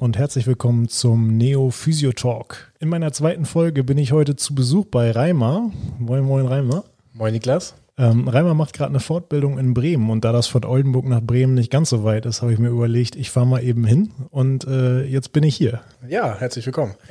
und herzlich willkommen zum Neo Physio Talk. In meiner zweiten Folge bin ich heute zu Besuch bei Reimer. Moin, moin, Reimer. Moin, Niklas. Ähm, Reimer macht gerade eine Fortbildung in Bremen und da das von Oldenburg nach Bremen nicht ganz so weit ist, habe ich mir überlegt, ich fahre mal eben hin und äh, jetzt bin ich hier. Ja, herzlich willkommen.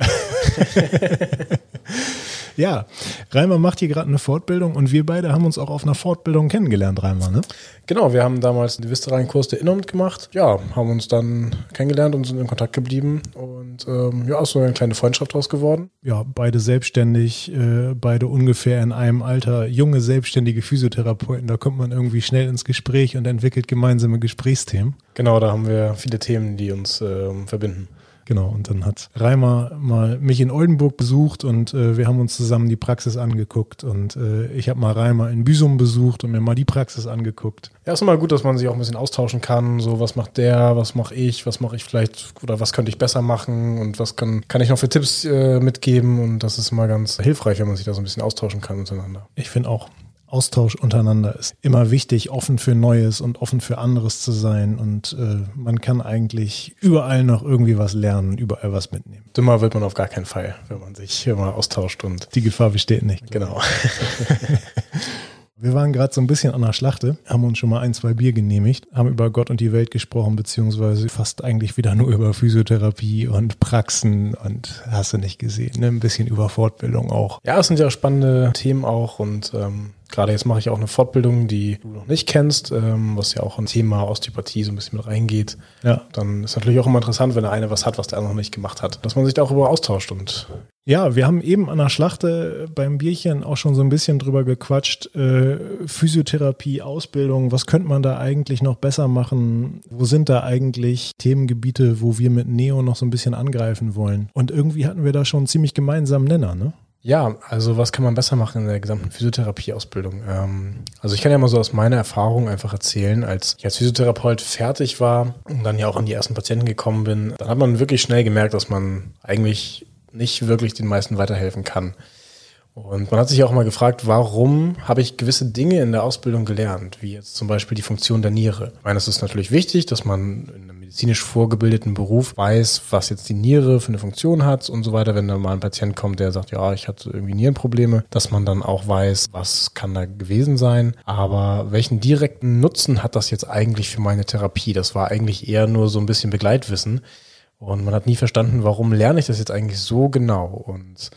Ja, Reimer macht hier gerade eine Fortbildung und wir beide haben uns auch auf einer Fortbildung kennengelernt, Reimer, ne? Genau, wir haben damals den Visterrein-Kurs der Innern gemacht. Ja, haben uns dann kennengelernt und sind in Kontakt geblieben. Und ähm, ja, ist so eine kleine Freundschaft draus geworden. Ja, beide selbstständig, äh, beide ungefähr in einem Alter, junge, selbstständige Physiotherapeuten. Da kommt man irgendwie schnell ins Gespräch und entwickelt gemeinsame Gesprächsthemen. Genau, da haben wir viele Themen, die uns ähm, verbinden. Genau, und dann hat Reimer mal mich in Oldenburg besucht und äh, wir haben uns zusammen die Praxis angeguckt und äh, ich habe mal Reimer in Büsum besucht und mir mal die Praxis angeguckt. Ja, ist immer gut, dass man sich auch ein bisschen austauschen kann. So, was macht der, was mache ich, was mache ich vielleicht oder was könnte ich besser machen und was kann, kann ich noch für Tipps äh, mitgeben und das ist immer ganz hilfreich, wenn man sich da so ein bisschen austauschen kann untereinander. Ich finde auch. Austausch untereinander ist immer wichtig, offen für Neues und offen für anderes zu sein. Und äh, man kann eigentlich überall noch irgendwie was lernen, überall was mitnehmen. Dümmer wird man auf gar keinen Fall, wenn man sich immer austauscht und die Gefahr besteht nicht. Genau. Wir waren gerade so ein bisschen an der Schlachte, haben uns schon mal ein, zwei Bier genehmigt, haben über Gott und die Welt gesprochen, beziehungsweise fast eigentlich wieder nur über Physiotherapie und Praxen und hast du nicht gesehen, ne? ein bisschen über Fortbildung auch. Ja, es sind ja spannende Themen auch und ähm, Gerade jetzt mache ich auch eine Fortbildung, die du noch nicht kennst, ähm, was ja auch ein Thema Osteopathie so ein bisschen mit reingeht. Ja. Dann ist natürlich auch immer interessant, wenn der eine was hat, was der andere noch nicht gemacht hat, dass man sich darüber austauscht und ja, wir haben eben an der Schlachte beim Bierchen auch schon so ein bisschen drüber gequatscht. Äh, Physiotherapie, Ausbildung, was könnte man da eigentlich noch besser machen? Wo sind da eigentlich Themengebiete, wo wir mit Neo noch so ein bisschen angreifen wollen? Und irgendwie hatten wir da schon einen ziemlich gemeinsamen Nenner, ne? Ja, also was kann man besser machen in der gesamten Physiotherapieausbildung? Ähm, also ich kann ja mal so aus meiner Erfahrung einfach erzählen, als ich als Physiotherapeut fertig war und dann ja auch an die ersten Patienten gekommen bin, dann hat man wirklich schnell gemerkt, dass man eigentlich nicht wirklich den meisten weiterhelfen kann. Und man hat sich auch mal gefragt, warum habe ich gewisse Dinge in der Ausbildung gelernt, wie jetzt zum Beispiel die Funktion der Niere. Ich meine, es ist natürlich wichtig, dass man in einem medizinisch vorgebildeten Beruf weiß, was jetzt die Niere für eine Funktion hat und so weiter. Wenn da mal ein Patient kommt, der sagt, ja, ich hatte irgendwie Nierenprobleme, dass man dann auch weiß, was kann da gewesen sein. Aber welchen direkten Nutzen hat das jetzt eigentlich für meine Therapie? Das war eigentlich eher nur so ein bisschen Begleitwissen. Und man hat nie verstanden, warum lerne ich das jetzt eigentlich so genau? Und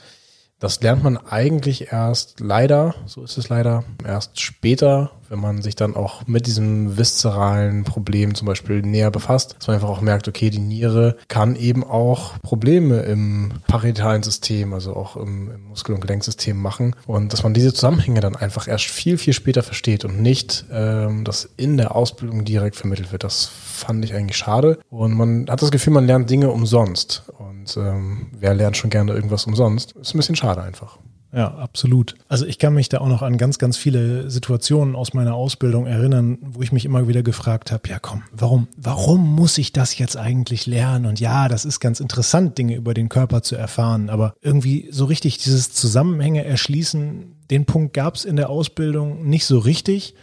das lernt man eigentlich erst leider, so ist es leider, erst später, wenn man sich dann auch mit diesem viszeralen Problem zum Beispiel näher befasst, dass man einfach auch merkt, okay, die Niere kann eben auch Probleme im parietalen System, also auch im, im Muskel- und Gelenksystem machen und dass man diese Zusammenhänge dann einfach erst viel, viel später versteht und nicht, ähm, dass in der Ausbildung direkt vermittelt wird. Das fand ich eigentlich schade und man hat das Gefühl, man lernt Dinge umsonst und ähm, wer lernt schon gerne irgendwas umsonst? Ist ein bisschen schade einfach. Ja, absolut. Also ich kann mich da auch noch an ganz, ganz viele Situationen aus meiner Ausbildung erinnern, wo ich mich immer wieder gefragt habe, ja komm, warum, warum muss ich das jetzt eigentlich lernen? Und ja, das ist ganz interessant, Dinge über den Körper zu erfahren, aber irgendwie so richtig dieses Zusammenhänge erschließen, den Punkt gab es in der Ausbildung nicht so richtig.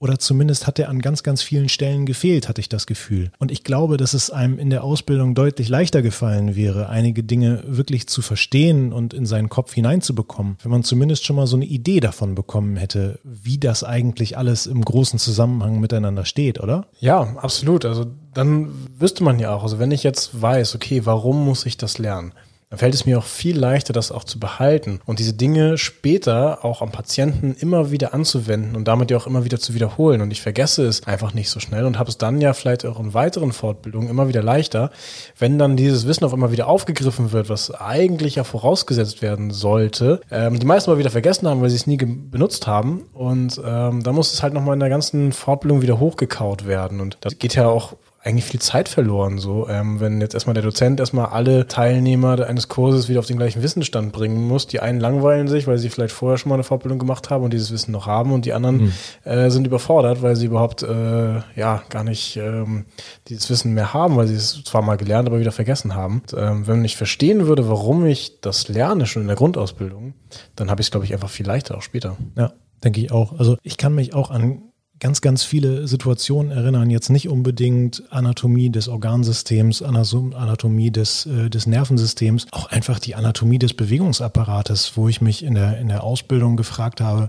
Oder zumindest hat er an ganz, ganz vielen Stellen gefehlt, hatte ich das Gefühl. Und ich glaube, dass es einem in der Ausbildung deutlich leichter gefallen wäre, einige Dinge wirklich zu verstehen und in seinen Kopf hineinzubekommen, wenn man zumindest schon mal so eine Idee davon bekommen hätte, wie das eigentlich alles im großen Zusammenhang miteinander steht, oder? Ja, absolut. Also dann wüsste man ja auch, also wenn ich jetzt weiß, okay, warum muss ich das lernen? Dann fällt es mir auch viel leichter, das auch zu behalten und diese Dinge später auch am Patienten immer wieder anzuwenden und damit ja auch immer wieder zu wiederholen. Und ich vergesse es einfach nicht so schnell und habe es dann ja vielleicht auch in weiteren Fortbildungen immer wieder leichter, wenn dann dieses Wissen auf immer wieder aufgegriffen wird, was eigentlich ja vorausgesetzt werden sollte. Ähm, die meisten mal wieder vergessen haben, weil sie es nie benutzt haben. Und ähm, dann muss es halt nochmal in der ganzen Fortbildung wieder hochgekaut werden. Und das geht ja auch eigentlich viel Zeit verloren, so. Ähm, wenn jetzt erstmal der Dozent erstmal alle Teilnehmer eines Kurses wieder auf den gleichen Wissensstand bringen muss. Die einen langweilen sich, weil sie vielleicht vorher schon mal eine Fortbildung gemacht haben und dieses Wissen noch haben und die anderen mhm. äh, sind überfordert, weil sie überhaupt äh, ja gar nicht ähm, dieses Wissen mehr haben, weil sie es zwar mal gelernt, aber wieder vergessen haben. Und, ähm, wenn ich verstehen würde, warum ich das lerne schon in der Grundausbildung, dann habe ich es, glaube ich, einfach viel leichter auch später. Ja, denke ich auch. Also ich kann mich auch an ganz, ganz viele Situationen erinnern jetzt nicht unbedingt Anatomie des Organsystems, Anatomie des, äh, des Nervensystems, auch einfach die Anatomie des Bewegungsapparates, wo ich mich in der, in der Ausbildung gefragt habe,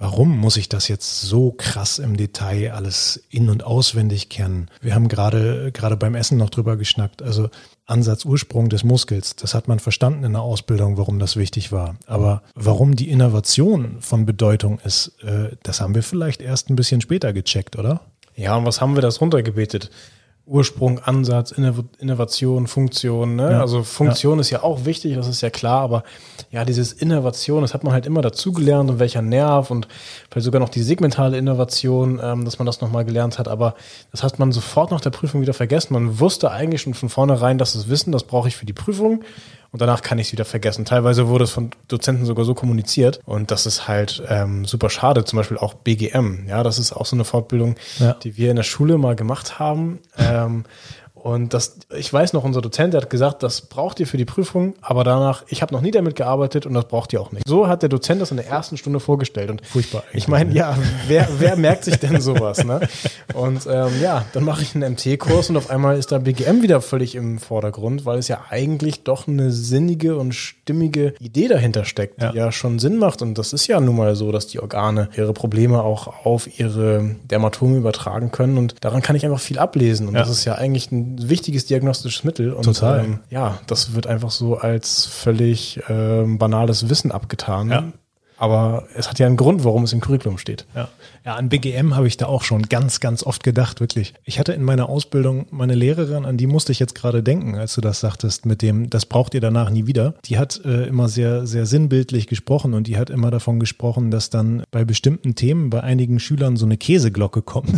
Warum muss ich das jetzt so krass im Detail alles in- und auswendig kennen? Wir haben gerade, gerade beim Essen noch drüber geschnackt. Also Ansatz, Ursprung des Muskels, das hat man verstanden in der Ausbildung, warum das wichtig war. Aber warum die Innovation von Bedeutung ist, äh, das haben wir vielleicht erst ein bisschen später gecheckt, oder? Ja, und was haben wir das runtergebetet? Ursprung, Ansatz, Innovation, Funktion. Ne? Ja, also Funktion ja. ist ja auch wichtig, das ist ja klar, aber ja, dieses Innovation, das hat man halt immer dazugelernt und welcher Nerv und vielleicht sogar noch die segmentale Innovation, ähm, dass man das nochmal gelernt hat, aber das hat man sofort nach der Prüfung wieder vergessen. Man wusste eigentlich schon von vornherein, dass das Wissen, das brauche ich für die Prüfung und danach kann ich es wieder vergessen. Teilweise wurde es von Dozenten sogar so kommuniziert und das ist halt ähm, super schade. Zum Beispiel auch BGM, ja, das ist auch so eine Fortbildung, ja. die wir in der Schule mal gemacht haben. Ähm, und das, ich weiß noch, unser Dozent, der hat gesagt, das braucht ihr für die Prüfung, aber danach, ich habe noch nie damit gearbeitet und das braucht ihr auch nicht. So hat der Dozent das in der ersten Stunde vorgestellt. Und Furchtbar. Ich meine, ja, wer, wer merkt sich denn sowas? Ne? Und ähm, ja, dann mache ich einen MT-Kurs und auf einmal ist da BGM wieder völlig im Vordergrund, weil es ja eigentlich doch eine sinnige und stimmige Idee dahinter steckt, ja. die ja schon Sinn macht. Und das ist ja nun mal so, dass die Organe ihre Probleme auch auf ihre Dermatome übertragen können. Und daran kann ich einfach viel ablesen. Und ja. das ist ja eigentlich ein wichtiges diagnostisches Mittel. Und, Total. Ähm, ja, das wird einfach so als völlig ähm, banales Wissen abgetan. Ja. Aber es hat ja einen Grund, warum es im Curriculum steht. Ja, ja an BGM habe ich da auch schon ganz, ganz oft gedacht, wirklich. Ich hatte in meiner Ausbildung meine Lehrerin, an die musste ich jetzt gerade denken, als du das sagtest, mit dem, das braucht ihr danach nie wieder. Die hat äh, immer sehr, sehr sinnbildlich gesprochen und die hat immer davon gesprochen, dass dann bei bestimmten Themen bei einigen Schülern so eine Käseglocke kommt.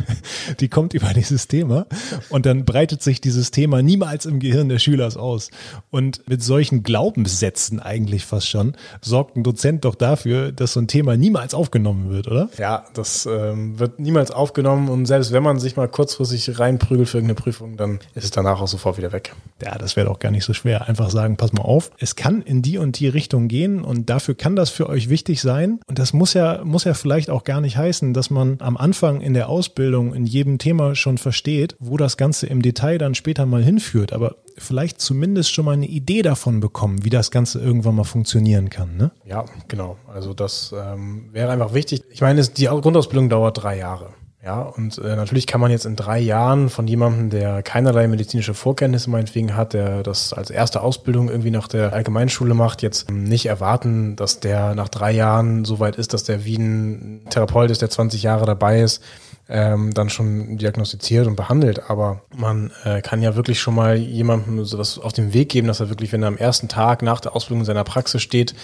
die kommt über dieses Thema und dann breitet sich dieses Thema niemals im Gehirn des Schülers aus. Und mit solchen Glaubenssätzen eigentlich fast schon sorgt ein Dozent doch dafür, dass so ein Thema niemals aufgenommen wird, oder? Ja, das ähm, wird niemals aufgenommen und selbst wenn man sich mal kurzfristig reinprügelt für irgendeine Prüfung, dann ist es danach auch sofort wieder weg. Ja, das wäre doch gar nicht so schwer. Einfach sagen, pass mal auf, es kann in die und die Richtung gehen und dafür kann das für euch wichtig sein. Und das muss ja, muss ja vielleicht auch gar nicht heißen, dass man am Anfang in der Ausbildung in jedem Thema schon versteht, wo das Ganze im Detail dann später mal hinführt. Aber vielleicht zumindest schon mal eine Idee davon bekommen, wie das Ganze irgendwann mal funktionieren kann. Ne? Ja, genau. Also das ähm, wäre einfach wichtig. Ich meine, die Grundausbildung dauert drei Jahre. Ja, und äh, natürlich kann man jetzt in drei Jahren von jemandem, der keinerlei medizinische Vorkenntnisse meinetwegen hat, der das als erste Ausbildung irgendwie nach der Allgemeinschule macht, jetzt nicht erwarten, dass der nach drei Jahren so weit ist, dass der wie ein Therapeut ist, der 20 Jahre dabei ist, ähm, dann schon diagnostiziert und behandelt. Aber man äh, kann ja wirklich schon mal jemandem sowas auf den Weg geben, dass er wirklich, wenn er am ersten Tag nach der Ausbildung in seiner Praxis steht,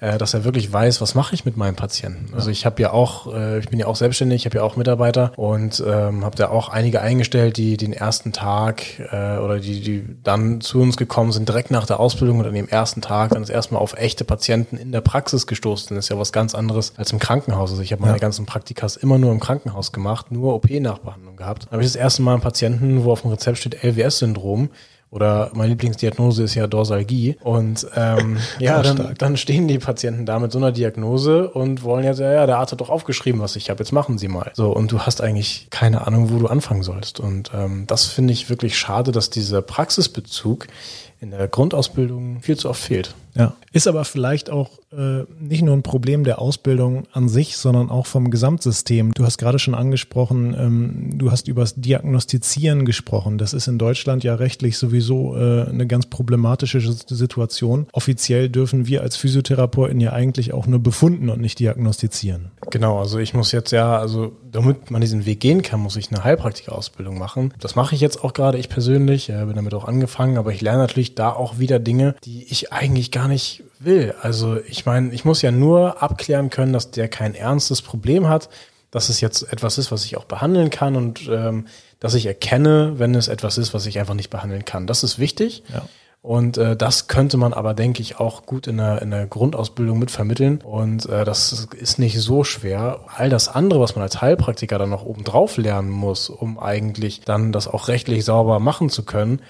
äh, dass er wirklich weiß, was mache ich mit meinem Patienten. Also ich habe ja auch, äh, ich bin ja auch selbstständig, ich habe ja auch Mitarbeiter und ähm, habe da auch einige eingestellt, die den ersten Tag äh, oder die, die dann zu uns gekommen sind, direkt nach der Ausbildung und an dem ersten Tag dann ist erstmal auf echte Patienten in der Praxis gestoßen. Das ist ja was ganz anderes als im Krankenhaus. Also ich habe meine ja. ganzen Praktikas immer nur im Krankenhaus gemacht nur OP-Nachbehandlung gehabt. Da habe ich das erste Mal einen Patienten, wo auf dem Rezept steht LWS-Syndrom. Oder meine Lieblingsdiagnose ist ja Dorsalgie. Und ähm, ja, dann, dann stehen die Patienten da mit so einer Diagnose und wollen jetzt, ja, ja, der Arzt hat doch aufgeschrieben, was ich habe, jetzt machen Sie mal. So, und du hast eigentlich keine Ahnung, wo du anfangen sollst. Und ähm, das finde ich wirklich schade, dass dieser Praxisbezug in der Grundausbildung viel zu oft fehlt. Ja, ist aber vielleicht auch äh, nicht nur ein Problem der Ausbildung an sich, sondern auch vom Gesamtsystem. Du hast gerade schon angesprochen, ähm, du hast über das Diagnostizieren gesprochen. Das ist in Deutschland ja rechtlich sowieso äh, eine ganz problematische Situation. Offiziell dürfen wir als Physiotherapeuten ja eigentlich auch nur befunden und nicht diagnostizieren. Genau, also ich muss jetzt ja, also damit man diesen Weg gehen kann, muss ich eine Heilpraktikerausbildung machen. Das mache ich jetzt auch gerade, ich persönlich, bin damit auch angefangen, aber ich lerne natürlich da auch wieder Dinge, die ich eigentlich gar gar nicht will. Also ich meine, ich muss ja nur abklären können, dass der kein ernstes Problem hat, dass es jetzt etwas ist, was ich auch behandeln kann und ähm, dass ich erkenne, wenn es etwas ist, was ich einfach nicht behandeln kann. Das ist wichtig. Ja. Und äh, das könnte man aber, denke ich, auch gut in der, in der Grundausbildung mit vermitteln. Und äh, das ist nicht so schwer. All das andere, was man als Heilpraktiker dann noch obendrauf lernen muss, um eigentlich dann das auch rechtlich sauber machen zu können,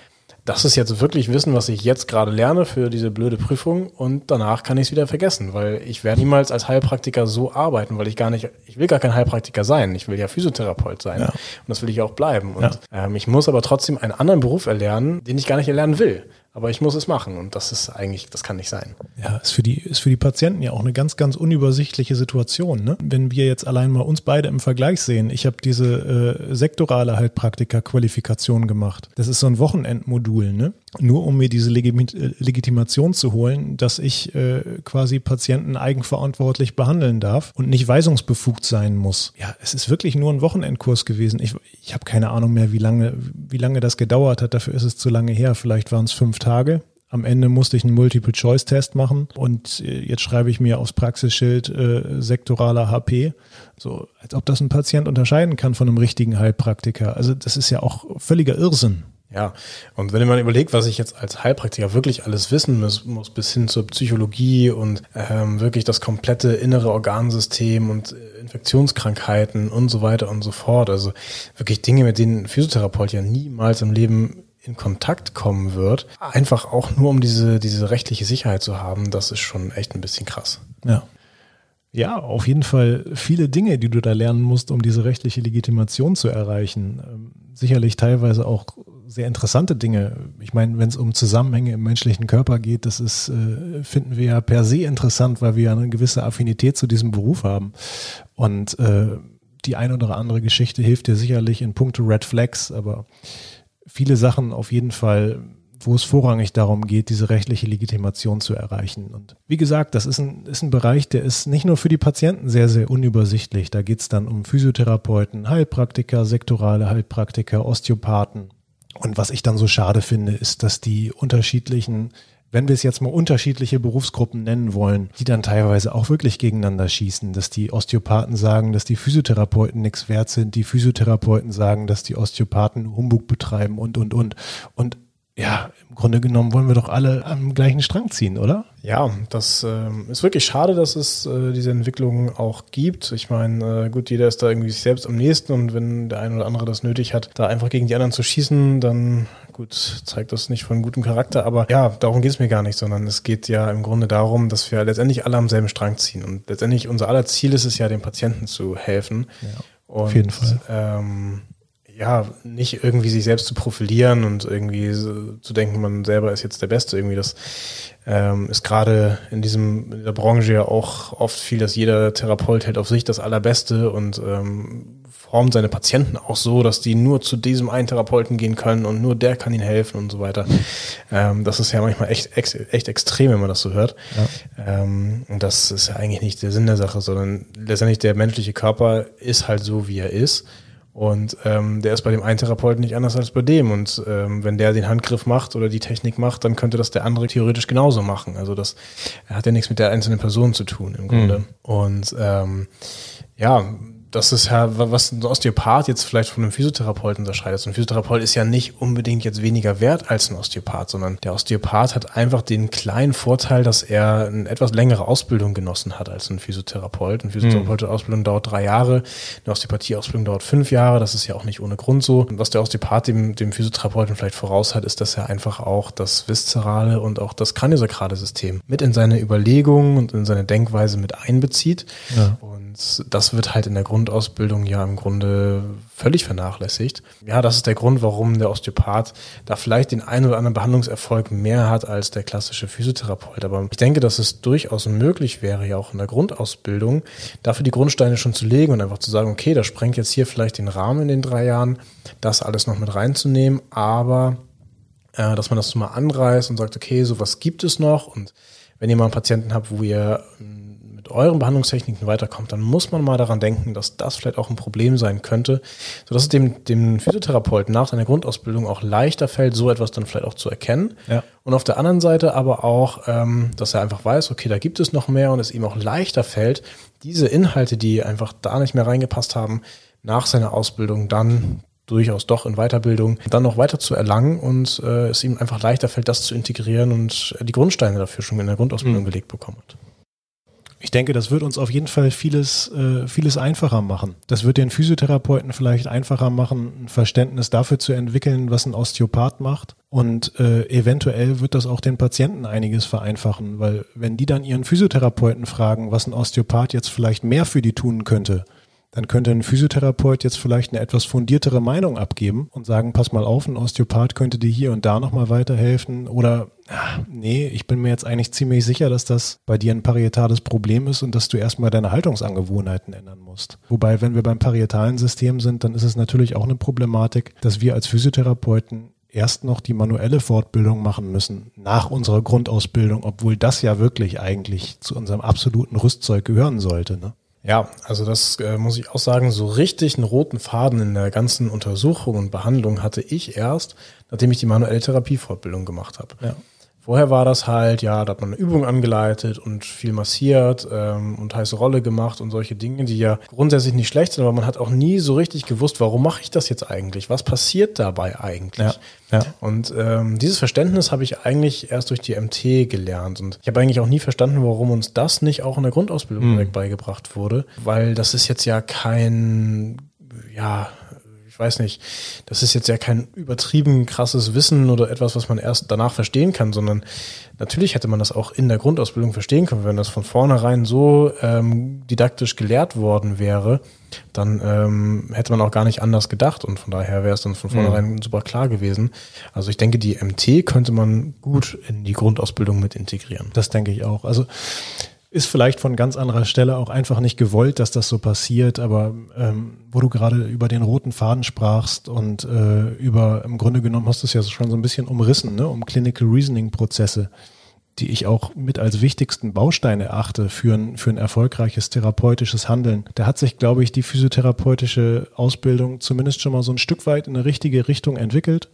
das ist jetzt wirklich Wissen, was ich jetzt gerade lerne für diese blöde Prüfung und danach kann ich es wieder vergessen, weil ich werde niemals als Heilpraktiker so arbeiten, weil ich gar nicht, ich will gar kein Heilpraktiker sein, ich will ja Physiotherapeut sein ja. und das will ich auch bleiben. Und ja. ähm, ich muss aber trotzdem einen anderen Beruf erlernen, den ich gar nicht erlernen will aber ich muss es machen und das ist eigentlich, das kann nicht sein. Ja, ist für die, ist für die Patienten ja auch eine ganz, ganz unübersichtliche Situation. Ne? Wenn wir jetzt allein mal uns beide im Vergleich sehen, ich habe diese äh, sektorale Heilpraktiker-Qualifikation gemacht. Das ist so ein Wochenendmodul, ne? Nur um mir diese Legitimation zu holen, dass ich äh, quasi Patienten eigenverantwortlich behandeln darf und nicht weisungsbefugt sein muss. Ja, es ist wirklich nur ein Wochenendkurs gewesen. Ich, ich habe keine Ahnung mehr, wie lange, wie lange das gedauert hat. Dafür ist es zu lange her. Vielleicht waren es fünf Tage. Am Ende musste ich einen Multiple-Choice-Test machen und äh, jetzt schreibe ich mir aufs Praxisschild äh, sektoraler HP, so als ob das ein Patient unterscheiden kann von einem richtigen Heilpraktiker. Also das ist ja auch völliger Irrsinn. Ja, und wenn man überlegt, was ich jetzt als Heilpraktiker wirklich alles wissen muss, muss bis hin zur Psychologie und ähm, wirklich das komplette innere Organsystem und äh, Infektionskrankheiten und so weiter und so fort. Also wirklich Dinge, mit denen ein Physiotherapeut ja niemals im Leben in Kontakt kommen wird, einfach auch nur um diese, diese rechtliche Sicherheit zu haben, das ist schon echt ein bisschen krass. Ja. Ja, auf jeden Fall viele Dinge, die du da lernen musst, um diese rechtliche Legitimation zu erreichen. Ähm, sicherlich teilweise auch sehr interessante Dinge. Ich meine, wenn es um Zusammenhänge im menschlichen Körper geht, das ist, äh, finden wir ja per se interessant, weil wir ja eine gewisse Affinität zu diesem Beruf haben. Und äh, die ein oder andere Geschichte hilft dir sicherlich in puncto Red Flags, aber viele Sachen auf jeden Fall, wo es vorrangig darum geht, diese rechtliche Legitimation zu erreichen. Und wie gesagt, das ist ein, ist ein Bereich, der ist nicht nur für die Patienten sehr, sehr unübersichtlich. Da geht es dann um Physiotherapeuten, Heilpraktiker, sektorale Heilpraktiker, Osteopathen. Und was ich dann so schade finde, ist, dass die unterschiedlichen wenn wir es jetzt mal unterschiedliche Berufsgruppen nennen wollen, die dann teilweise auch wirklich gegeneinander schießen, dass die Osteopathen sagen, dass die Physiotherapeuten nichts wert sind, die Physiotherapeuten sagen, dass die Osteopathen Humbug betreiben und, und, und. Und ja, im Grunde genommen wollen wir doch alle am gleichen Strang ziehen, oder? Ja, das äh, ist wirklich schade, dass es äh, diese Entwicklung auch gibt. Ich meine, äh, gut, jeder ist da irgendwie sich selbst am nächsten und wenn der eine oder andere das nötig hat, da einfach gegen die anderen zu schießen, dann gut, zeigt das nicht von gutem Charakter. Aber ja, darum geht es mir gar nicht, sondern es geht ja im Grunde darum, dass wir letztendlich alle am selben Strang ziehen. Und letztendlich unser aller Ziel ist es ja, den Patienten zu helfen. Ja, und, auf jeden Fall. Ähm, ja, nicht irgendwie sich selbst zu profilieren und irgendwie so zu denken, man selber ist jetzt der Beste. Irgendwie das ähm, ist gerade in diesem in dieser Branche ja auch oft viel, dass jeder Therapeut hält auf sich das Allerbeste und ähm, formt seine Patienten auch so, dass die nur zu diesem einen Therapeuten gehen können und nur der kann ihnen helfen und so weiter. Ähm, das ist ja manchmal echt, echt, echt extrem, wenn man das so hört. Ja. Ähm, und das ist ja eigentlich nicht der Sinn der Sache, sondern letztendlich der menschliche Körper ist halt so, wie er ist. Und ähm, der ist bei dem einen Therapeuten nicht anders als bei dem. Und ähm, wenn der den Handgriff macht oder die Technik macht, dann könnte das der andere theoretisch genauso machen. Also das hat ja nichts mit der einzelnen Person zu tun im Grunde. Mhm. Und ähm, ja, das ist ja, was ein Osteopath jetzt vielleicht von einem Physiotherapeuten unterscheidet. So ein Physiotherapeut ist ja nicht unbedingt jetzt weniger wert als ein Osteopath, sondern der Osteopath hat einfach den kleinen Vorteil, dass er eine etwas längere Ausbildung genossen hat als ein Physiotherapeut. Ein Physiotherapeut-Ausbildung dauert drei Jahre, eine Osteopathie-Ausbildung dauert fünf Jahre. Das ist ja auch nicht ohne Grund so. Und was der Osteopath dem, dem Physiotherapeuten vielleicht voraus hat, ist, dass er einfach auch das viszerale und auch das kraniosakrale System mit in seine Überlegungen und in seine Denkweise mit einbezieht. Ja. Und das wird halt in der Grundausbildung ja im Grunde völlig vernachlässigt. Ja, das ist der Grund, warum der Osteopath da vielleicht den einen oder anderen Behandlungserfolg mehr hat als der klassische Physiotherapeut. Aber ich denke, dass es durchaus möglich wäre, ja auch in der Grundausbildung dafür die Grundsteine schon zu legen und einfach zu sagen, okay, das sprengt jetzt hier vielleicht den Rahmen in den drei Jahren, das alles noch mit reinzunehmen, aber äh, dass man das mal anreißt und sagt, okay, sowas gibt es noch und wenn ihr mal einen Patienten habt, wo ihr euren Behandlungstechniken weiterkommt, dann muss man mal daran denken, dass das vielleicht auch ein Problem sein könnte, sodass es dem, dem Physiotherapeuten nach seiner Grundausbildung auch leichter fällt, so etwas dann vielleicht auch zu erkennen. Ja. Und auf der anderen Seite aber auch, ähm, dass er einfach weiß, okay, da gibt es noch mehr und es ihm auch leichter fällt, diese Inhalte, die einfach da nicht mehr reingepasst haben, nach seiner Ausbildung dann durchaus doch in Weiterbildung dann noch weiter zu erlangen und äh, es ihm einfach leichter fällt, das zu integrieren und die Grundsteine dafür schon in der Grundausbildung mhm. gelegt bekommen hat. Ich denke, das wird uns auf jeden Fall vieles, äh, vieles einfacher machen. Das wird den Physiotherapeuten vielleicht einfacher machen, ein Verständnis dafür zu entwickeln, was ein Osteopath macht. Und äh, eventuell wird das auch den Patienten einiges vereinfachen, weil wenn die dann ihren Physiotherapeuten fragen, was ein Osteopath jetzt vielleicht mehr für die tun könnte, dann könnte ein Physiotherapeut jetzt vielleicht eine etwas fundiertere Meinung abgeben und sagen, pass mal auf, ein Osteopath könnte dir hier und da nochmal weiterhelfen oder ach, nee, ich bin mir jetzt eigentlich ziemlich sicher, dass das bei dir ein parietales Problem ist und dass du erstmal deine Haltungsangewohnheiten ändern musst. Wobei, wenn wir beim parietalen System sind, dann ist es natürlich auch eine Problematik, dass wir als Physiotherapeuten erst noch die manuelle Fortbildung machen müssen nach unserer Grundausbildung, obwohl das ja wirklich eigentlich zu unserem absoluten Rüstzeug gehören sollte. Ne? Ja, also das äh, muss ich auch sagen, so richtig einen roten Faden in der ganzen Untersuchung und Behandlung hatte ich erst, nachdem ich die manuelle Therapiefortbildung gemacht habe. Ja. Vorher war das halt, ja, da hat man eine Übung angeleitet und viel massiert ähm, und heiße Rolle gemacht und solche Dinge, die ja grundsätzlich nicht schlecht sind, aber man hat auch nie so richtig gewusst, warum mache ich das jetzt eigentlich? Was passiert dabei eigentlich? Ja, ja. Und ähm, dieses Verständnis habe ich eigentlich erst durch die MT gelernt und ich habe eigentlich auch nie verstanden, warum uns das nicht auch in der Grundausbildung mhm. beigebracht wurde, weil das ist jetzt ja kein ja, weiß nicht, das ist jetzt ja kein übertrieben krasses Wissen oder etwas, was man erst danach verstehen kann, sondern natürlich hätte man das auch in der Grundausbildung verstehen können, wenn das von vornherein so ähm, didaktisch gelehrt worden wäre, dann ähm, hätte man auch gar nicht anders gedacht und von daher wäre es dann von vornherein mhm. super klar gewesen. Also ich denke, die MT könnte man gut in die Grundausbildung mit integrieren. Das denke ich auch. Also ist vielleicht von ganz anderer Stelle auch einfach nicht gewollt, dass das so passiert, aber ähm, wo du gerade über den roten Faden sprachst und äh, über, im Grunde genommen hast du es ja schon so ein bisschen umrissen, ne, um Clinical Reasoning Prozesse, die ich auch mit als wichtigsten Bausteine erachte für ein, für ein erfolgreiches therapeutisches Handeln. Da hat sich, glaube ich, die physiotherapeutische Ausbildung zumindest schon mal so ein Stück weit in eine richtige Richtung entwickelt.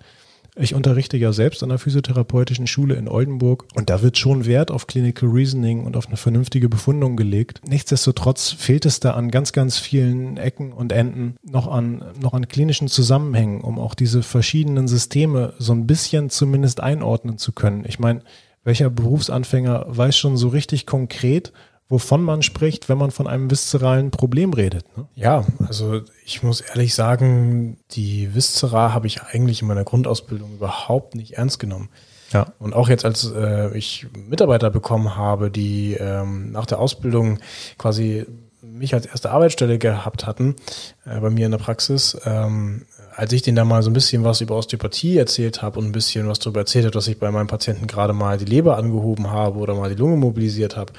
Ich unterrichte ja selbst an der physiotherapeutischen Schule in Oldenburg und da wird schon Wert auf Clinical Reasoning und auf eine vernünftige Befundung gelegt. Nichtsdestotrotz fehlt es da an ganz, ganz vielen Ecken und Enden noch an, noch an klinischen Zusammenhängen, um auch diese verschiedenen Systeme so ein bisschen zumindest einordnen zu können. Ich meine, welcher Berufsanfänger weiß schon so richtig konkret, wovon man spricht, wenn man von einem viszeralen Problem redet. Ne? Ja, also ich muss ehrlich sagen, die Viszera habe ich eigentlich in meiner Grundausbildung überhaupt nicht ernst genommen. Ja. Und auch jetzt, als äh, ich Mitarbeiter bekommen habe, die ähm, nach der Ausbildung quasi mich als erste Arbeitsstelle gehabt hatten, äh, bei mir in der Praxis, ähm, als ich denen da mal so ein bisschen was über Osteopathie erzählt habe und ein bisschen was darüber erzählt habe, dass ich bei meinem Patienten gerade mal die Leber angehoben habe oder mal die Lunge mobilisiert habe,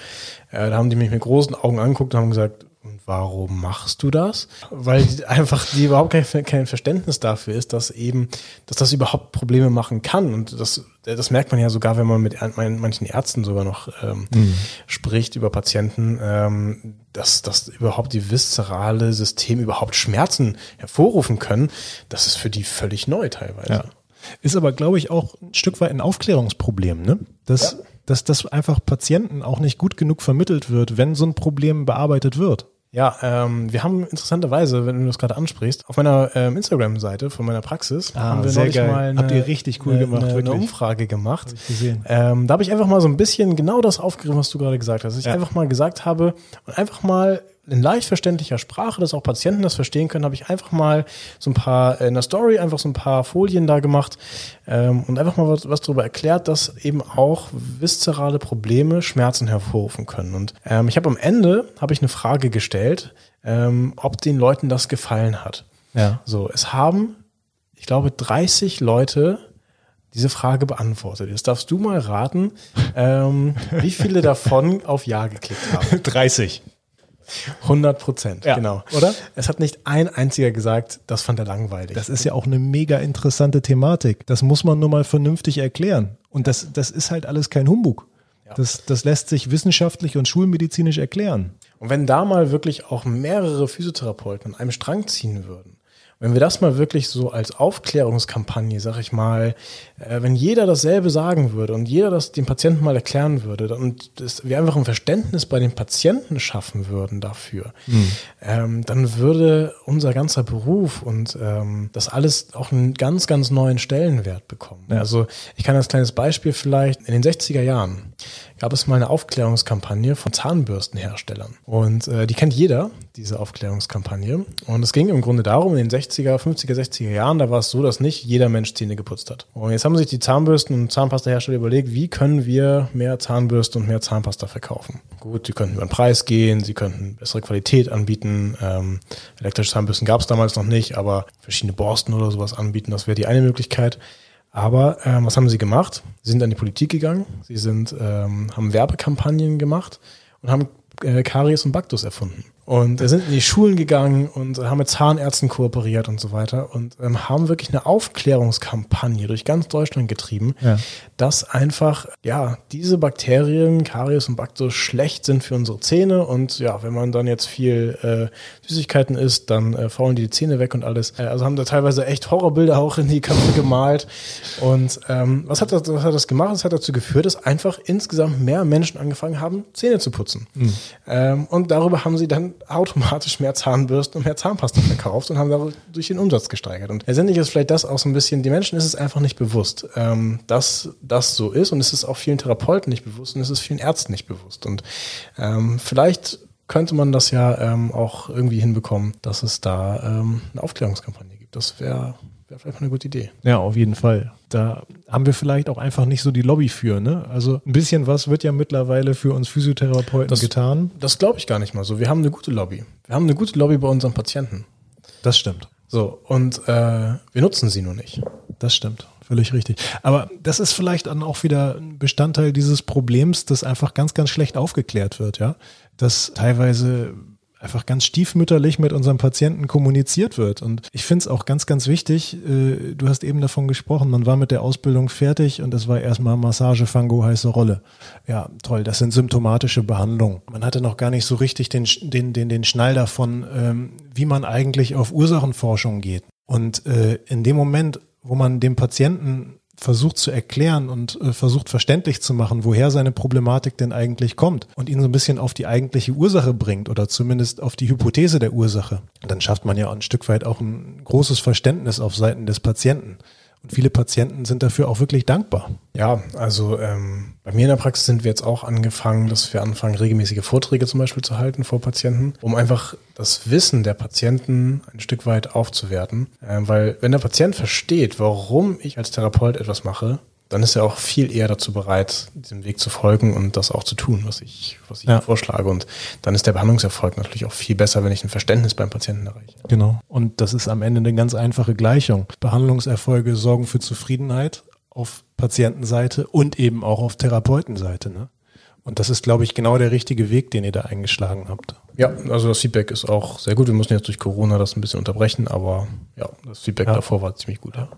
äh, da haben die mich mit großen Augen angeguckt und haben gesagt, und warum machst du das? Weil einfach die überhaupt kein, kein Verständnis dafür ist, dass eben, dass das überhaupt Probleme machen kann. Und das, das merkt man ja sogar, wenn man mit manchen Ärzten sogar noch ähm, mhm. spricht über Patienten, ähm, dass, dass überhaupt die viszerale System überhaupt Schmerzen hervorrufen können. Das ist für die völlig neu teilweise. Ja. Ist aber, glaube ich, auch ein Stück weit ein Aufklärungsproblem, ne? Das, ja. Dass das einfach Patienten auch nicht gut genug vermittelt wird, wenn so ein Problem bearbeitet wird. Ja, ähm, wir haben interessanterweise, wenn du das gerade ansprichst, auf meiner ähm, Instagram-Seite von meiner Praxis ah, haben wir sehr geil. mal eine, Habt ihr richtig cool eine, gemacht, eine, eine Umfrage gemacht. Hab gesehen. Ähm, da habe ich einfach mal so ein bisschen genau das aufgegriffen, was du gerade gesagt hast. Ich ja. einfach mal gesagt habe und einfach mal in leicht verständlicher Sprache, dass auch Patienten das verstehen können, habe ich einfach mal so ein paar äh, in der Story einfach so ein paar Folien da gemacht ähm, und einfach mal was, was darüber erklärt, dass eben auch viszerale Probleme Schmerzen hervorrufen können. Und ähm, ich habe am Ende habe ich eine Frage gestellt, ähm, ob den Leuten das gefallen hat. Ja. So, es haben, ich glaube, 30 Leute diese Frage beantwortet. Jetzt darfst du mal raten, ähm, wie viele davon auf Ja geklickt haben. 30. 100 Prozent, ja, genau. Oder? Es hat nicht ein einziger gesagt, das fand er langweilig. Das ist ja auch eine mega interessante Thematik. Das muss man nur mal vernünftig erklären. Und das, das ist halt alles kein Humbug. Ja. Das, das lässt sich wissenschaftlich und schulmedizinisch erklären. Und wenn da mal wirklich auch mehrere Physiotherapeuten an einem Strang ziehen würden, wenn wir das mal wirklich so als Aufklärungskampagne, sag ich mal, äh, wenn jeder dasselbe sagen würde und jeder das dem Patienten mal erklären würde und das, wir einfach ein Verständnis bei den Patienten schaffen würden dafür, mhm. ähm, dann würde unser ganzer Beruf und ähm, das alles auch einen ganz, ganz neuen Stellenwert bekommen. Ja. Also ich kann als kleines Beispiel vielleicht in den 60er Jahren gab es mal eine Aufklärungskampagne von Zahnbürstenherstellern. Und äh, die kennt jeder, diese Aufklärungskampagne. Und es ging im Grunde darum, in den 60er, 50er, 60er Jahren, da war es so, dass nicht jeder Mensch Zähne geputzt hat. Und jetzt haben sich die Zahnbürsten- und Zahnpastahersteller überlegt, wie können wir mehr Zahnbürsten und mehr Zahnpasta verkaufen. Gut, sie könnten über den Preis gehen, sie könnten bessere Qualität anbieten. Ähm, elektrische Zahnbürsten gab es damals noch nicht, aber verschiedene Borsten oder sowas anbieten, das wäre die eine Möglichkeit. Aber ähm, was haben sie gemacht? Sie sind an die Politik gegangen, sie sind, ähm, haben Werbekampagnen gemacht und haben äh, Karies und Baktus erfunden. Und sind in die Schulen gegangen und haben mit Zahnärzten kooperiert und so weiter und ähm, haben wirklich eine Aufklärungskampagne durch ganz Deutschland getrieben, ja. dass einfach, ja, diese Bakterien, Karies und Baktus schlecht sind für unsere Zähne und ja, wenn man dann jetzt viel äh, Süßigkeiten isst, dann äh, faulen die, die Zähne weg und alles. Äh, also haben da teilweise echt Horrorbilder auch in die Köpfe gemalt. Und ähm, was, hat das, was hat das gemacht? Das hat dazu geführt, dass einfach insgesamt mehr Menschen angefangen haben, Zähne zu putzen. Mhm. Ähm, und darüber haben sie dann automatisch mehr Zahnbürsten und mehr Zahnpasta verkauft und haben dadurch den Umsatz gesteigert. Und letztendlich ist vielleicht das auch so ein bisschen, die Menschen ist es einfach nicht bewusst, ähm, dass das so ist und es ist auch vielen Therapeuten nicht bewusst und es ist vielen Ärzten nicht bewusst. Und ähm, vielleicht könnte man das ja ähm, auch irgendwie hinbekommen, dass es da ähm, eine Aufklärungskampagne gibt. Das wäre wäre vielleicht eine gute Idee. Ja, auf jeden Fall. Da haben wir vielleicht auch einfach nicht so die Lobby für. Ne? Also ein bisschen was wird ja mittlerweile für uns Physiotherapeuten das, getan. Das glaube ich gar nicht mal so. Wir haben eine gute Lobby. Wir haben eine gute Lobby bei unseren Patienten. Das stimmt. So, und äh, wir nutzen sie nur nicht. Das stimmt. Völlig richtig. Aber das ist vielleicht dann auch wieder ein Bestandteil dieses Problems, das einfach ganz, ganz schlecht aufgeklärt wird, ja. Dass teilweise einfach ganz stiefmütterlich mit unserem Patienten kommuniziert wird. Und ich finde es auch ganz, ganz wichtig, äh, du hast eben davon gesprochen, man war mit der Ausbildung fertig und es war erstmal Massage, Fango, heiße Rolle. Ja, toll, das sind symptomatische Behandlungen. Man hatte noch gar nicht so richtig den, den, den, den Schnall davon, ähm, wie man eigentlich auf Ursachenforschung geht. Und äh, in dem Moment, wo man dem Patienten versucht zu erklären und äh, versucht verständlich zu machen, woher seine Problematik denn eigentlich kommt und ihn so ein bisschen auf die eigentliche Ursache bringt oder zumindest auf die Hypothese der Ursache, dann schafft man ja ein Stück weit auch ein großes Verständnis auf Seiten des Patienten. Und viele Patienten sind dafür auch wirklich dankbar. Ja, also ähm, bei mir in der Praxis sind wir jetzt auch angefangen, dass wir anfangen, regelmäßige Vorträge zum Beispiel zu halten vor Patienten, um einfach das Wissen der Patienten ein Stück weit aufzuwerten. Ähm, weil wenn der Patient versteht, warum ich als Therapeut etwas mache, dann ist er auch viel eher dazu bereit, diesem Weg zu folgen und das auch zu tun, was ich, was ich ja. vorschlage. Und dann ist der Behandlungserfolg natürlich auch viel besser, wenn ich ein Verständnis beim Patienten erreiche. Genau. Und das ist am Ende eine ganz einfache Gleichung. Behandlungserfolge sorgen für Zufriedenheit auf Patientenseite und eben auch auf Therapeutenseite. Ne? Und das ist, glaube ich, genau der richtige Weg, den ihr da eingeschlagen habt. Ja, also das Feedback ist auch sehr gut. Wir mussten jetzt durch Corona das ein bisschen unterbrechen, aber ja, das Feedback ja. davor war ziemlich gut. Ja.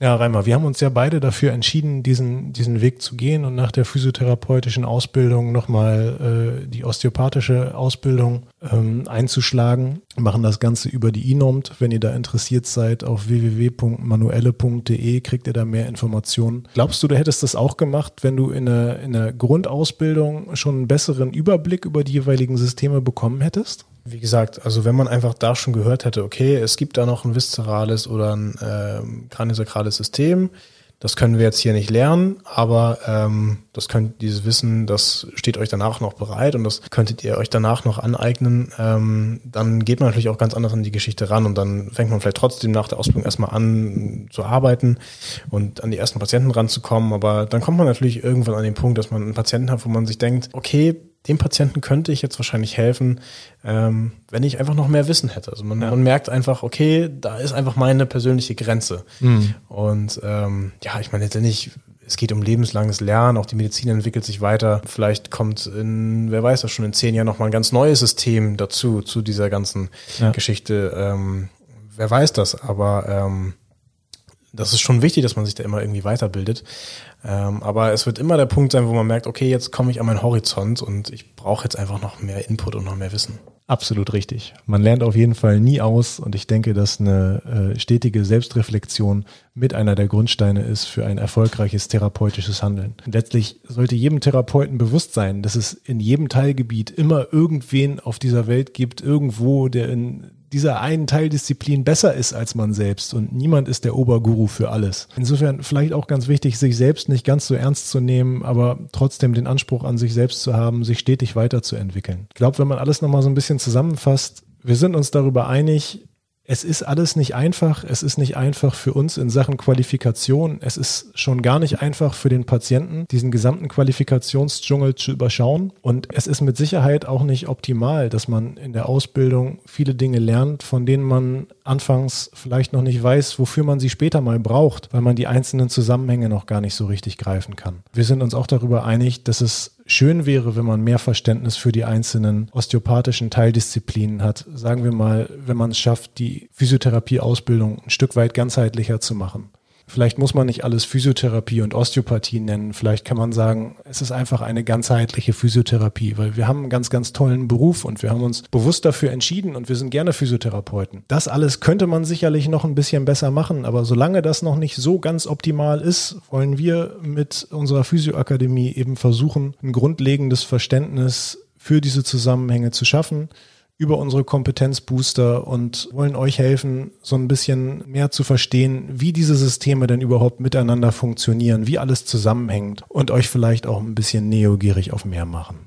Ja, Reimer, wir haben uns ja beide dafür entschieden, diesen, diesen Weg zu gehen und nach der physiotherapeutischen Ausbildung nochmal äh, die osteopathische Ausbildung ähm, einzuschlagen. Machen das Ganze über die INOMT. Wenn ihr da interessiert seid, auf www.manuelle.de kriegt ihr da mehr Informationen. Glaubst du, du hättest das auch gemacht, wenn du in der, in der Grundausbildung schon einen besseren Überblick über die jeweiligen Systeme bekommen hättest? Wie gesagt, also wenn man einfach da schon gehört hätte, okay, es gibt da noch ein viszerales oder ein äh, kraniosakrales System, das können wir jetzt hier nicht lernen, aber ähm, das könnt dieses Wissen, das steht euch danach noch bereit und das könntet ihr euch danach noch aneignen. Ähm, dann geht man natürlich auch ganz anders an die Geschichte ran und dann fängt man vielleicht trotzdem nach der Ausbildung erstmal an zu arbeiten und an die ersten Patienten ranzukommen. Aber dann kommt man natürlich irgendwann an den Punkt, dass man einen Patienten hat, wo man sich denkt, okay, dem Patienten könnte ich jetzt wahrscheinlich helfen, ähm, wenn ich einfach noch mehr Wissen hätte. Also man, ja. man, merkt einfach, okay, da ist einfach meine persönliche Grenze. Mhm. Und ähm, ja, ich meine letztendlich, es geht um lebenslanges Lernen, auch die Medizin entwickelt sich weiter. Vielleicht kommt in, wer weiß das schon, in zehn Jahren nochmal ein ganz neues System dazu, zu dieser ganzen ja. Geschichte. Ähm, wer weiß das, aber ähm, das ist schon wichtig, dass man sich da immer irgendwie weiterbildet. Ähm, aber es wird immer der Punkt sein, wo man merkt, okay, jetzt komme ich an meinen Horizont und ich brauche jetzt einfach noch mehr Input und noch mehr Wissen. Absolut richtig. Man lernt auf jeden Fall nie aus und ich denke, dass eine äh, stetige Selbstreflexion mit einer der Grundsteine ist für ein erfolgreiches therapeutisches Handeln. Letztlich sollte jedem Therapeuten bewusst sein, dass es in jedem Teilgebiet immer irgendwen auf dieser Welt gibt, irgendwo, der in dieser einen Teildisziplin besser ist als man selbst und niemand ist der Oberguru für alles. Insofern vielleicht auch ganz wichtig, sich selbst nicht ganz so ernst zu nehmen, aber trotzdem den Anspruch an sich selbst zu haben, sich stetig weiterzuentwickeln. Ich glaube, wenn man alles nochmal so ein bisschen zusammenfasst, wir sind uns darüber einig, es ist alles nicht einfach. Es ist nicht einfach für uns in Sachen Qualifikation. Es ist schon gar nicht einfach für den Patienten, diesen gesamten Qualifikationsdschungel zu überschauen. Und es ist mit Sicherheit auch nicht optimal, dass man in der Ausbildung viele Dinge lernt, von denen man anfangs vielleicht noch nicht weiß, wofür man sie später mal braucht, weil man die einzelnen Zusammenhänge noch gar nicht so richtig greifen kann. Wir sind uns auch darüber einig, dass es schön wäre, wenn man mehr Verständnis für die einzelnen osteopathischen Teildisziplinen hat. Sagen wir mal, wenn man es schafft, die Physiotherapieausbildung ein Stück weit ganzheitlicher zu machen. Vielleicht muss man nicht alles Physiotherapie und Osteopathie nennen. Vielleicht kann man sagen, es ist einfach eine ganzheitliche Physiotherapie, weil wir haben einen ganz, ganz tollen Beruf und wir haben uns bewusst dafür entschieden und wir sind gerne Physiotherapeuten. Das alles könnte man sicherlich noch ein bisschen besser machen, aber solange das noch nicht so ganz optimal ist, wollen wir mit unserer Physioakademie eben versuchen, ein grundlegendes Verständnis für diese Zusammenhänge zu schaffen über unsere Kompetenzbooster und wollen euch helfen, so ein bisschen mehr zu verstehen, wie diese Systeme denn überhaupt miteinander funktionieren, wie alles zusammenhängt und euch vielleicht auch ein bisschen neogierig auf mehr machen.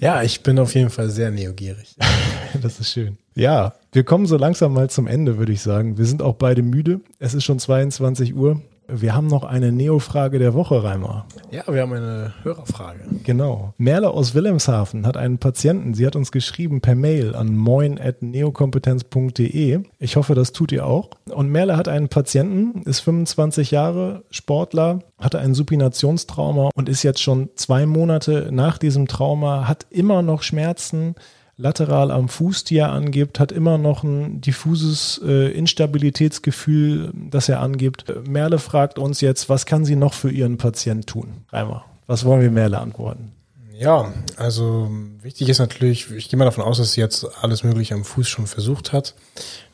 Ja, ich bin auf jeden Fall sehr neogierig. das ist schön. Ja, wir kommen so langsam mal zum Ende, würde ich sagen. Wir sind auch beide müde. Es ist schon 22 Uhr. Wir haben noch eine Neo-Frage der Woche, Reimer. Ja, wir haben eine Hörerfrage. Genau. Merle aus Wilhelmshaven hat einen Patienten. Sie hat uns geschrieben per Mail an moin.neokompetenz.de. Ich hoffe, das tut ihr auch. Und Merle hat einen Patienten, ist 25 Jahre, Sportler, hatte ein Supinationstrauma und ist jetzt schon zwei Monate nach diesem Trauma, hat immer noch Schmerzen lateral am Fuß, die er angibt, hat immer noch ein diffuses äh, Instabilitätsgefühl, das er angibt. Merle fragt uns jetzt, was kann sie noch für ihren Patienten tun? Reimer, was wollen wir Merle antworten? Ja, also wichtig ist natürlich, ich gehe mal davon aus, dass sie jetzt alles Mögliche am Fuß schon versucht hat.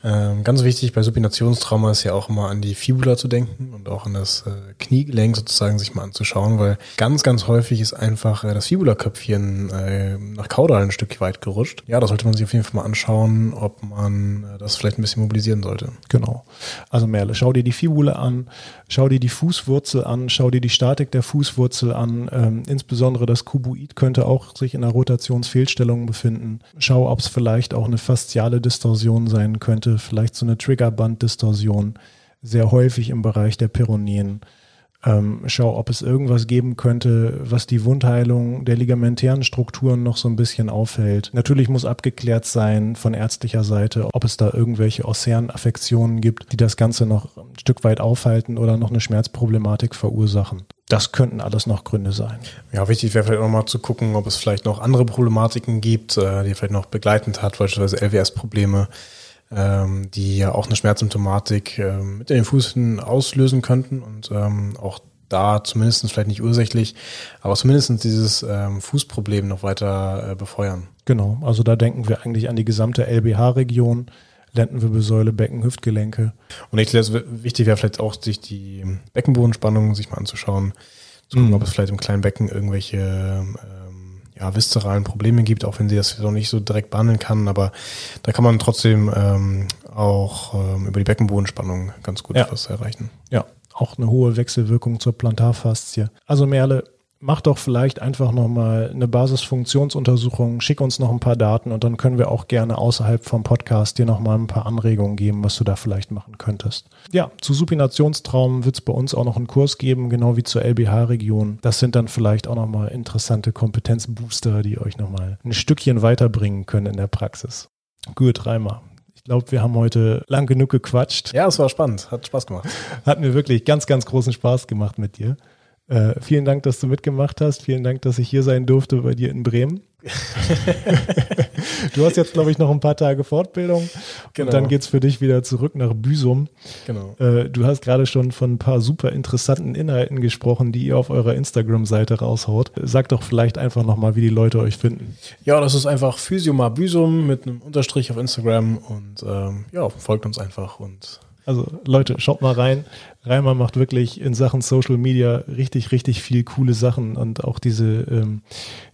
Ähm, ganz wichtig bei Supinationstrauma ist ja auch immer an die Fibula zu denken und auch an das äh, Kniegelenk sozusagen sich mal anzuschauen, weil ganz, ganz häufig ist einfach äh, das Fibulaköpfchen äh, nach Kaudal ein Stück weit gerutscht. Ja, da sollte man sich auf jeden Fall mal anschauen, ob man äh, das vielleicht ein bisschen mobilisieren sollte. Genau. Also Merle, schau dir die Fibula an, schau dir die Fußwurzel an, schau dir die Statik der Fußwurzel an. Ähm, insbesondere das Kuboid könnte auch sich in einer Rotationsfehlstellung befinden. Schau, ob es vielleicht auch eine fasziale Distorsion sein könnte Seite, vielleicht so eine Triggerbanddistorsion, sehr häufig im Bereich der Peronien. Ähm, schau, ob es irgendwas geben könnte, was die Wundheilung der ligamentären Strukturen noch so ein bisschen aufhält. Natürlich muss abgeklärt sein von ärztlicher Seite, ob es da irgendwelche Affektionen gibt, die das Ganze noch ein Stück weit aufhalten oder noch eine Schmerzproblematik verursachen. Das könnten alles noch Gründe sein. Ja, wichtig wäre vielleicht auch mal zu gucken, ob es vielleicht noch andere Problematiken gibt, äh, die vielleicht noch begleitend hat, beispielsweise LWS-Probleme ähm, die ja auch eine Schmerzsymptomatik ähm, mit den Füßen auslösen könnten und ähm, auch da zumindest vielleicht nicht ursächlich, aber zumindest dieses ähm, Fußproblem noch weiter äh, befeuern. Genau, also da denken wir eigentlich an die gesamte LBH-Region, Lendenwirbelsäule, Becken, Hüftgelenke. Und ich glaube, wichtig wäre vielleicht auch, sich die Beckenbodenspannung sich mal anzuschauen, zu gucken, mhm. ob es vielleicht im kleinen Becken irgendwelche äh, ja, viszeralen Probleme gibt, auch wenn sie das noch nicht so direkt behandeln kann. Aber da kann man trotzdem ähm, auch ähm, über die Beckenbodenspannung ganz gut ja. was erreichen. Ja, auch eine hohe Wechselwirkung zur Plantarfaszie. Also Merle, mach doch vielleicht einfach nochmal eine Basisfunktionsuntersuchung, schick uns noch ein paar Daten und dann können wir auch gerne außerhalb vom Podcast dir nochmal ein paar Anregungen geben, was du da vielleicht machen könntest. Ja, zu Supinationstraumen wird es bei uns auch noch einen Kurs geben, genau wie zur LBH-Region. Das sind dann vielleicht auch nochmal interessante Kompetenzbooster, die euch nochmal ein Stückchen weiterbringen können in der Praxis. Gut, Reimer. Ich glaube, wir haben heute lang genug gequatscht. Ja, es war spannend. Hat Spaß gemacht. Hat mir wirklich ganz, ganz großen Spaß gemacht mit dir. Äh, vielen Dank, dass du mitgemacht hast. Vielen Dank, dass ich hier sein durfte bei dir in Bremen. du hast jetzt, glaube ich, noch ein paar Tage Fortbildung genau. und dann geht es für dich wieder zurück nach Büsum. Genau. Äh, du hast gerade schon von ein paar super interessanten Inhalten gesprochen, die ihr auf eurer Instagram-Seite raushaut. Sag doch vielleicht einfach nochmal, wie die Leute euch finden. Ja, das ist einfach Physiomar Büsum mit einem Unterstrich auf Instagram und ähm, ja, folgt uns einfach und Also Leute, schaut mal rein. Reimer macht wirklich in Sachen Social Media richtig, richtig viel coole Sachen und auch diese, ähm,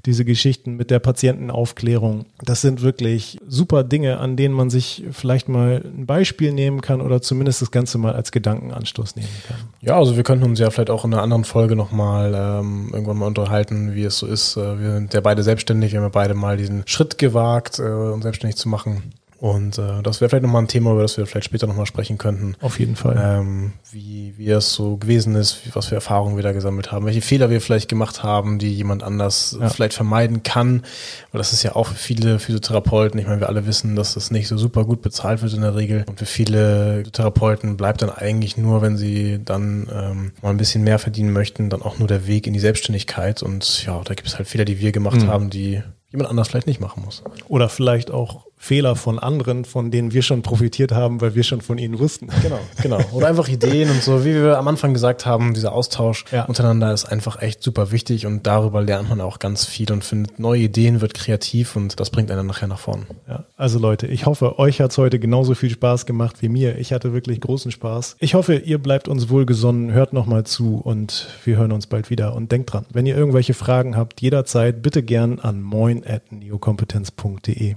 diese Geschichten mit der Patientenaufklärung. Das sind wirklich super Dinge, an denen man sich vielleicht mal ein Beispiel nehmen kann oder zumindest das Ganze mal als Gedankenanstoß nehmen kann. Ja, also wir könnten uns ja vielleicht auch in einer anderen Folge nochmal ähm, irgendwann mal unterhalten, wie es so ist. Äh, wir sind ja beide selbstständig, wir haben ja beide mal diesen Schritt gewagt, äh, uns selbstständig zu machen. Und äh, das wäre vielleicht nochmal ein Thema, über das wir vielleicht später nochmal sprechen könnten. Auf jeden Fall. Ähm, wie, wie es so gewesen ist, wie, was für Erfahrungen wir da gesammelt haben, welche Fehler wir vielleicht gemacht haben, die jemand anders ja. vielleicht vermeiden kann. Weil das ist ja auch für viele Physiotherapeuten, ich meine, wir alle wissen, dass das nicht so super gut bezahlt wird in der Regel. Und für viele Physiotherapeuten bleibt dann eigentlich nur, wenn sie dann ähm, mal ein bisschen mehr verdienen möchten, dann auch nur der Weg in die Selbstständigkeit. Und ja, da gibt es halt Fehler, die wir gemacht mhm. haben, die jemand anders vielleicht nicht machen muss. Oder vielleicht auch Fehler von anderen, von denen wir schon profitiert haben, weil wir schon von ihnen wussten. Genau, genau. Oder einfach Ideen und so, wie wir am Anfang gesagt haben, dieser Austausch ja. untereinander ist einfach echt super wichtig und darüber lernt man auch ganz viel und findet neue Ideen, wird kreativ und das bringt einen nachher nach vorn. Ja, also Leute, ich hoffe, euch hat es heute genauso viel Spaß gemacht wie mir. Ich hatte wirklich großen Spaß. Ich hoffe, ihr bleibt uns wohlgesonnen, hört nochmal zu und wir hören uns bald wieder. Und denkt dran, wenn ihr irgendwelche Fragen habt, jederzeit bitte gern an moin at neokompetenz.de.